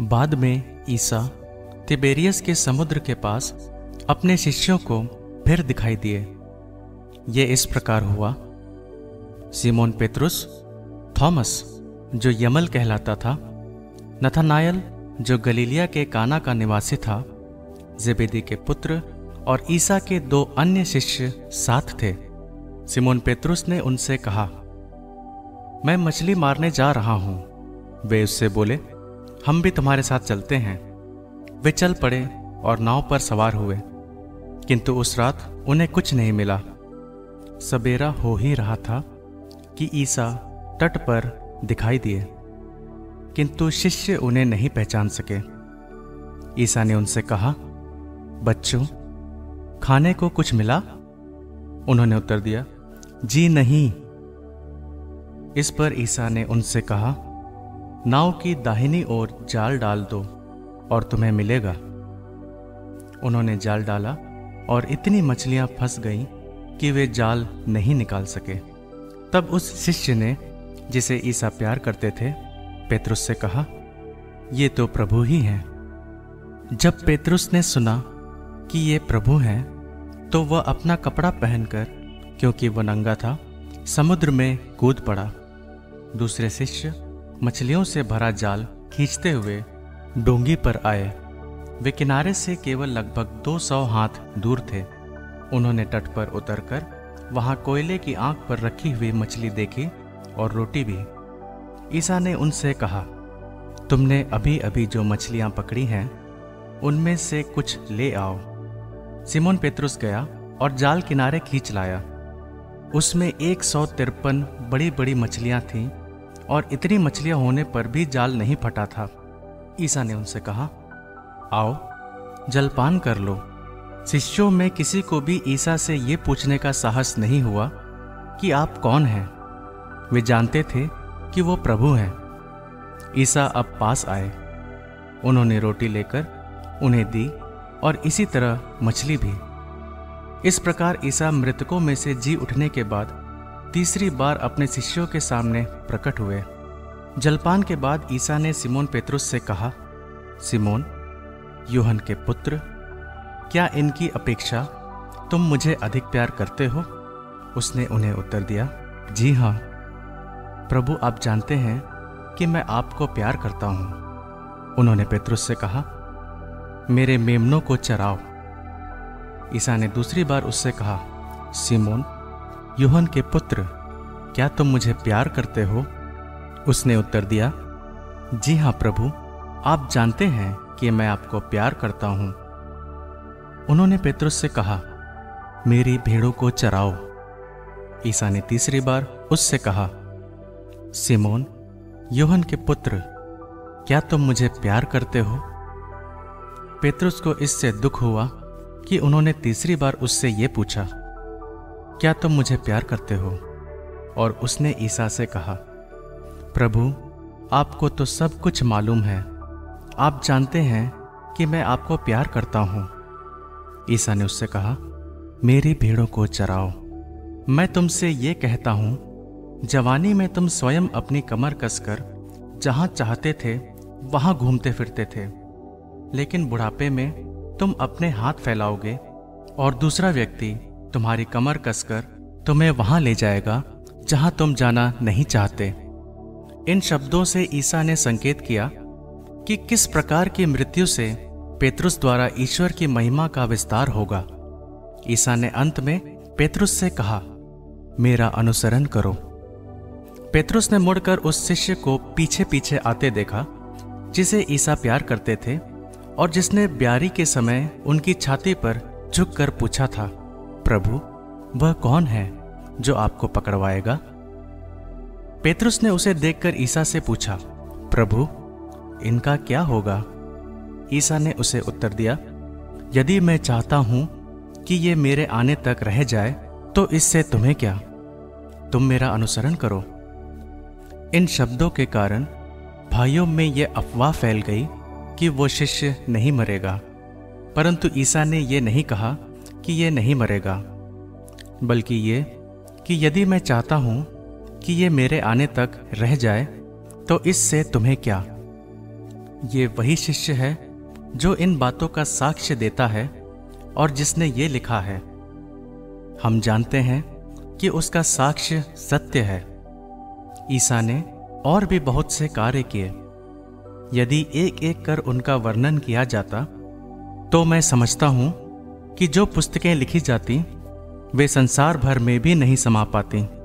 बाद में ईसा तिबेरियस के समुद्र के पास अपने शिष्यों को फिर दिखाई दिए। ये इस प्रकार हुआ। सिमोन पेतरुस, थॉमस, जो यमल कहलाता था, नथानायल, जो गलीलिया के काना का निवासी था, जेबेदी के पुत्र और ईसा के दो अन्य शिष्य साथ थे। सिमोन पेतरुस ने उनसे कहा, मैं मछली मारने जा रहा हूँ। वे उससे बोले हम भी तुम्हारे साथ चलते हैं। वे चल पड़े और नाव पर सवार हुए। किंतु उस रात उन्हें कुछ नहीं मिला। सबेरा हो ही रहा था कि ईसा तट पर दिखाई दिए। किंतु शिष्य उन्हें नहीं पहचान सके। ईसा ने उनसे कहा, बच्चों, खाने को कुछ मिला? उन्होंने उत्तर दिया, जी नहीं। इस पर ईसा ने उनसे कहा नाव की दाहिनी ओर जाल डाल दो और तुम्हें मिलेगा। उन्होंने जाल डाला और इतनी मछलियाँ फंस गईं कि वे जाल नहीं निकाल सके। तब उस शिष्य ने, जिसे ईसा प्यार करते थे, पेतरुस से कहा, ये तो प्रभु ही हैं। जब पेतरुस ने सुना कि ये प्रभु हैं तो वह अपना कपड़ा पहनकर, क्योंकि वह नंगा था, समुद्र में कूद पड़ा। दूसरे शिष्य मछलियों से भरा जाल खींचते हुए डोंगी पर आए। वे किनारे से केवल लगभग 200 हाथ दूर थे। उन्होंने तट पर उतरकर वहाँ कोयले की आँख पर रखी हुई मछली देखी और रोटी भी। ईसा ने उनसे कहा, तुमने अभी अभी जो मछलियाँ पकड़ी हैं, उनमें से कुछ ले आओ। सिमोन पेतरुस गया और जाल किनारे खींच लाया। उसमें एक सौ तिरपन बड़ी बड़ी मछलियाँ थीं और इतनी मछलियाँ होने पर भी जाल नहीं फटा था। ईसा ने उनसे कहा, आओ, जलपान कर लो। शिष्यों में किसी को भी ईसा से ये पूछने का साहस नहीं हुआ कि आप कौन हैं। वे जानते थे कि वो प्रभु हैं। ईसा अब पास आए। उन्होंने रोटी लेकर उन्हें दी और इसी तरह मछली भी। इस प्रकार ईसा मृतकों में से जी उठने के बाद तीसरी बार अपने शिष्यों के सामने प्रकट हुए। जलपान के बाद ईसा ने सिमोन पेतरुस से कहा, सिमोन, यूहन के पुत्र, क्या इनकी अपेक्षा तुम मुझे अधिक प्यार करते हो? उसने उन्हें उत्तर दिया, जी हाँ। प्रभु, आप जानते हैं कि मैं आपको प्यार करता हूँ। उन्होंने पेतरुस से कहा, मेरे मेमनों को चराओ। ईसा ने दूसरी बार उससे कहा, सिमोन यूहन के पुत्र, क्या तुम मुझे प्यार करते हो? उसने उत्तर दिया, जी हाँ प्रभु, आप जानते हैं कि मैं आपको प्यार करता हूँ। उन्होंने पेतरुस से कहा, मेरी भेड़ों को चराओ। ईसा ने तीसरी बार उससे कहा, सिमोन, योहन के पुत्र, क्या तुम मुझे प्यार करते हो? पेतरुस को इससे दुख हुआ कि उन्होंने तीसरी बार उससे यह पूछा क्या तुम मुझे प्यार करते हो? और उसने ईसा से कहा, प्रभु, आपको तो सब कुछ मालूम है। आप जानते हैं कि मैं आपको प्यार करता हूँ। ईसा ने उससे कहा, मेरी भेड़ों को चराओ। मैं तुमसे ये कहता हूँ, जवानी में तुम स्वयं अपनी कमर कसकर जहाँ चाहते थे, वहाँ घूमते फिरते थे। लेकिन बुढ़ापे में तुम अपने हाथ फैलाओगे और दूसरा व्यक्ति तुम्हारी कमर कसकर तुम्हें वहाँ ले जाएगा, जहाँ तुम जाना नहीं चाहते। इन शब्दों से ईसा ने संकेत किया कि किस प्रकार की मृत्यु से पेतरुस द्वारा ईश्वर की महिमा का विस्तार होगा। ईसा ने अंत में पेतरुस से कहा, मेरा अनुसरण करो। पेतरुस ने मुड़कर उस शिष्य को पीछे पीछे आते देखा, जिसे ईसा प्यार करते थे, और जिसने ब्यारी के समय उनकी छाती पर झुककर पूछा था प्रभु, वह कौन है जो आपको पकड़वाएगा? पेतरुस ने उसे देखकर ईसा से पूछा, प्रभु, इनका क्या होगा? ईसा ने उसे उत्तर दिया, यदि मैं चाहता हूँ कि ये मेरे आने तक रह जाए तो इससे तुम्हें क्या? तुम मेरा अनुसरण करो। इन शब्दों के कारण भाइयों में यह अफवाह फैल गई कि वो शिष्य नहीं मरेगा। परंतु ईसा ने यह नहीं कहा कि यह नहीं मरेगा, बल्कि ये कि यदि मैं चाहता हूँ कि ये मेरे आने तक रह जाए तो इससे तुम्हें क्या? ये वही शिष्य है जो इन बातों का साक्ष्य देता है और जिसने ये लिखा है। हम जानते हैं कि उसका साक्ष्य सत्य है। ईसा ने और भी बहुत से कार्य किए। यदि एक एक कर उनका वर्णन किया जाता तो मैं समझता हूँ कि जो पुस्तकें लिखी जाती वे संसार भर में भी नहीं समा पाती।